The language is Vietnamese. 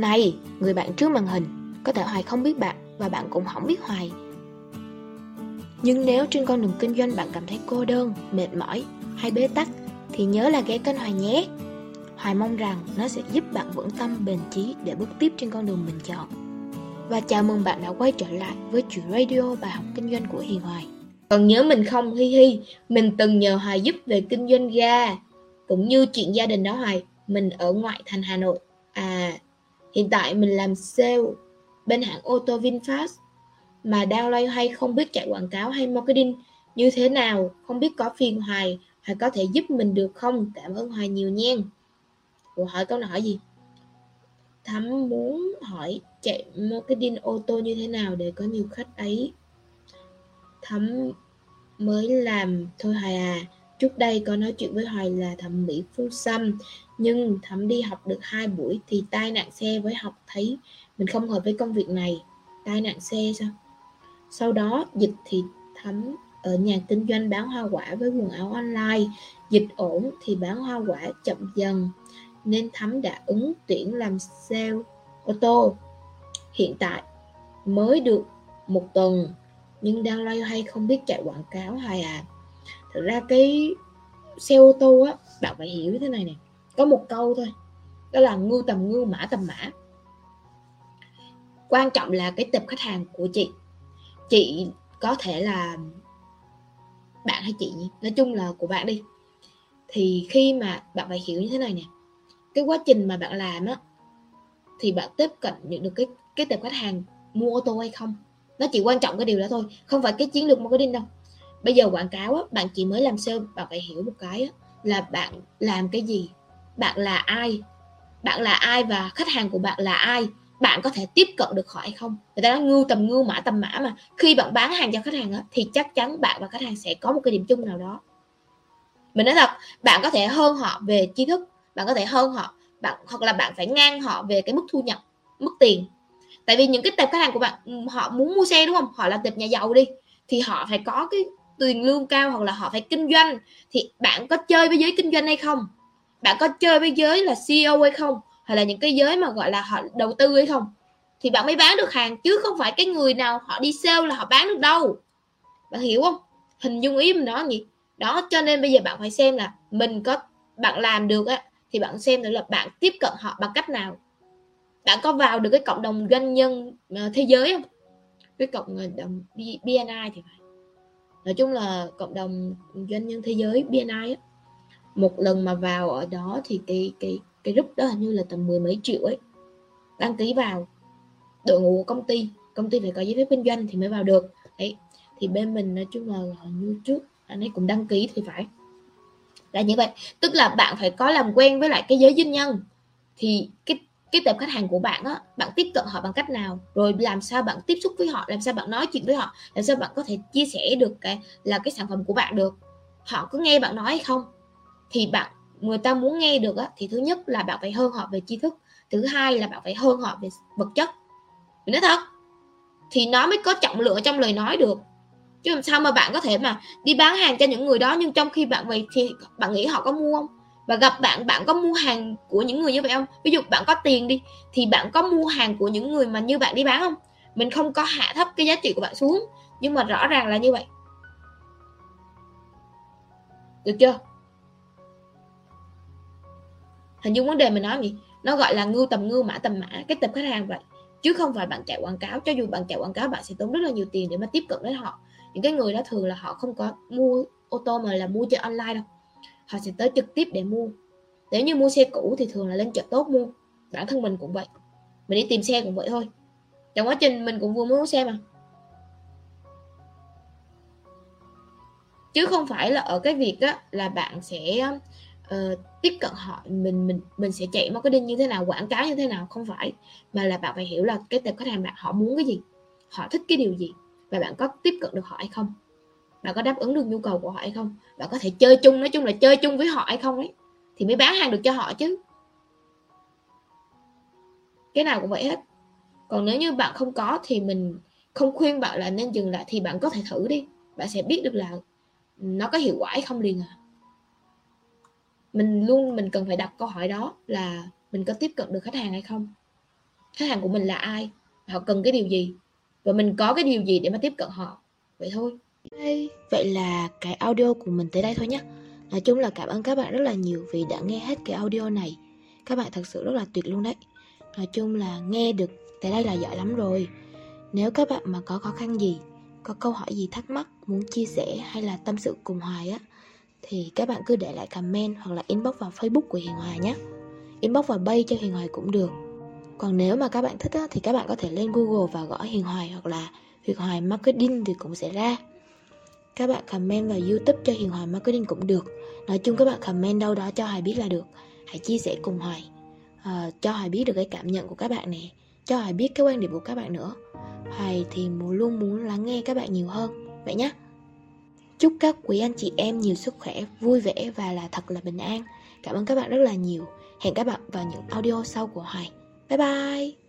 Này, người bạn trước màn hình, có thể Hoài không biết bạn và bạn cũng không biết Hoài. Nhưng nếu trên con đường kinh doanh bạn cảm thấy cô đơn, mệt mỏi hay bế tắc thì nhớ là ghé kênh Hoài nhé. Hoài mong rằng nó sẽ giúp bạn vững tâm bền chí để bước tiếp trên con đường mình chọn. Và chào mừng bạn đã quay trở lại với chuyện radio bài học kinh doanh của Hiền Hoài. Còn nhớ mình không hi hi, mình từng nhờ Hoài giúp về kinh doanh ga, cũng như chuyện gia đình đó Hoài, mình ở ngoại thành Hà Nội. À, hiện tại mình làm sale bên hãng ô tô VinFast mà đang loay hoay không biết chạy quảng cáo hay marketing như thế nào, không biết có phiền Hoài, Hoài có thể giúp mình được không? Cảm ơn Hoài nhiều nha. Ủa hỏi câu hỏi gì? Thắm muốn hỏi chạy marketing ô tô như thế nào để có nhiều khách ấy. Thắm mới làm thôi Hoài à. Trước đây có nói chuyện với Hoài là thẩm mỹ phu xăm Nhưng thẩm đi học được hai buổi thì tai nạn xe với học thấy mình không hợp với công việc này. Tai nạn xe sao? Sau đó, dịch thì thẩm ở nhà kinh doanh bán hoa quả với quần áo online. Dịch ổn thì bán hoa quả chậm dần, Nên Thắm đã ứng tuyển làm sale ô tô. Hiện tại mới được một tuần, Nhưng đang loay hoay không biết chạy quảng cáo hay à. Thực ra cái xe ô tô á, Bạn phải hiểu thế này nè. Có một câu thôi, Đó là ngưu tầm ngưu mã tầm mã. Quan trọng là cái tập khách hàng của chị. Chị có thể là bạn hay chị nói chung là của bạn đi. Thì khi mà bạn phải hiểu như thế này nè, cái quá trình mà bạn làm á, thì bạn tiếp cận nhận được cái cái tập khách hàng mua ô tô hay không? Nó chỉ quan trọng cái điều đó thôi, không phải cái chiến lược marketing đâu bây giờ quảng cáo á bạn chỉ mới làm sơ bạn phải hiểu một cái á, là bạn làm cái gì? Bạn là ai? Bạn là ai và khách hàng của bạn là ai? Bạn có thể tiếp cận được họ hay không? Người ta nói ngưu tầm ngưu mã tầm mã mà. Khi bạn bán hàng cho khách hàng á, thì chắc chắn bạn và khách hàng sẽ có một cái điểm chung nào đó. Mình nói thật bạn có thể hơn họ về tri thức bạn có thể hơn họ bạn hoặc là bạn phải ngang họ về cái mức thu nhập mức tiền. Tại vì những cái tệp khách hàng của bạn họ muốn mua xe đúng không? Họ là tệp nhà giàu đi thì họ phải có cái tiền lương cao hoặc là họ phải kinh doanh, thì bạn có chơi với giới kinh doanh hay không? Bạn có chơi với giới là CEO hay không? Hay là những cái giới mà gọi là họ đầu tư hay không? Thì bạn mới bán được hàng chứ không phải cái người nào họ đi sale là họ bán được đâu. Bạn hiểu không? Hình dung ý mình nói gì đó, cho nên bây giờ bạn phải xem là mình có, bạn làm được á, thì bạn xem thử là bạn tiếp cận họ bằng cách nào. Bạn có vào được cái cộng đồng doanh nhân ờ, thế giới không? Cái cộng ờ, đồng BNI thì phải nói chung là cộng đồng doanh nhân thế giới BNI á, một lần mà vào ở đó thì cái cái cái group đó hình như là tầm mười mấy triệu ấy, đăng ký vào đội ngũ của công ty. Công ty phải có giấy phép kinh doanh thì mới vào được. Đấy, thì bên mình nói chung là như trước anh ấy cũng đăng ký thì phải. Là như vậy, tức là bạn phải có làm quen với lại cái giới doanh nhân. Thì cái cái tệp khách hàng của bạn á bạn tiếp cận họ bằng cách nào? Rồi làm sao bạn tiếp xúc với họ? Làm sao bạn nói chuyện với họ? Làm sao bạn có thể chia sẻ được cái là cái sản phẩm của bạn được? Họ có nghe bạn nói hay không? Thì bạn người ta muốn nghe được á, thì thứ nhất là bạn phải hơn họ về tri thức. Thứ hai là bạn phải hơn họ về vật chất. Mình nói thật. Thì nó mới có trọng lượng trong lời nói được. Chứ làm sao mà bạn có thể mà đi bán hàng cho những người đó nhưng trong khi bạn về thì bạn nghĩ họ có mua không? Và gặp bạn bạn có mua hàng của những người như vậy không? Ví dụ bạn có tiền đi, thì bạn có mua hàng của những người mà như bạn đi bán không? Mình không có hạ thấp cái giá trị của bạn xuống, nhưng mà rõ ràng là như vậy. Được chưa? Hình dung vấn đề mình nói gì? Nó gọi là ngưu tầm ngưu mã tầm mã, cái tập khách hàng vậy. Chứ không phải bạn chạy quảng cáo, cho dù bạn chạy quảng cáo, bạn sẽ tốn rất là nhiều tiền để mà tiếp cận đến họ. Những cái người đó thường là họ không có mua ô tô mà là mua trên online đâu họ sẽ tới trực tiếp để mua. Nếu như mua xe cũ thì thường là lên chợ tốt mua. Bản thân mình cũng vậy. Mình đi tìm xe cũng vậy thôi. Trong quá trình mình cũng vừa mua xe mà. Chứ không phải là ở cái việc á, là bạn sẽ uh, tiếp cận họ mình mình mình sẽ chạy marketing như thế nào quảng cáo như thế nào không phải. Mà là bạn phải hiểu là cái tệp khách hàng bạn họ muốn cái gì họ thích cái điều gì và bạn có tiếp cận được họ hay không bạn có đáp ứng được nhu cầu của họ hay không? Bạn có thể chơi chung, nói chung là chơi chung với họ hay không ấy, thì mới bán hàng được cho họ chứ. Cái nào cũng vậy hết. Còn nếu như bạn không có thì mình không khuyên bạn là nên dừng lại, thì bạn có thể thử đi. Bạn sẽ biết được là nó có hiệu quả hay không liền à. Mình luôn, mình cần phải đặt câu hỏi đó là mình có tiếp cận được khách hàng hay không? Khách hàng của mình là ai? Họ cần cái điều gì? Và mình có cái điều gì để mà tiếp cận họ? Vậy thôi vậy là cái audio của mình tới đây thôi nhé nói chung là cảm ơn các bạn rất là nhiều vì đã nghe hết cái audio này. Các bạn thật sự rất là tuyệt luôn đấy. Nói chung là nghe được tới đây là giỏi lắm rồi. Nếu các bạn mà có khó khăn gì có câu hỏi gì thắc mắc muốn chia sẻ hay là tâm sự cùng hoài á thì các bạn cứ để lại comment hoặc là inbox vào facebook của hiền hòa nhé inbox vào bay cho hiền hoài cũng được. Còn nếu mà các bạn thích á, thì các bạn có thể lên google và gõ hiền hoài hoặc là hiền hoài marketing thì cũng sẽ ra các bạn comment vào youtube cho hiền hoài marketing cũng được. Nói chung các bạn comment đâu đó cho hoài biết là được. Hãy chia sẻ cùng hoài. À, cho hoài biết được cái cảm nhận của các bạn nè. Cho hoài biết cái quan điểm của các bạn nữa. Hoài thì muốn luôn muốn lắng nghe các bạn nhiều hơn. Vậy nhé chúc các quý anh chị em nhiều sức khỏe vui vẻ và là thật là bình an. Cảm ơn các bạn rất là nhiều. Hẹn các bạn vào những audio sau của hoài. Bye bye.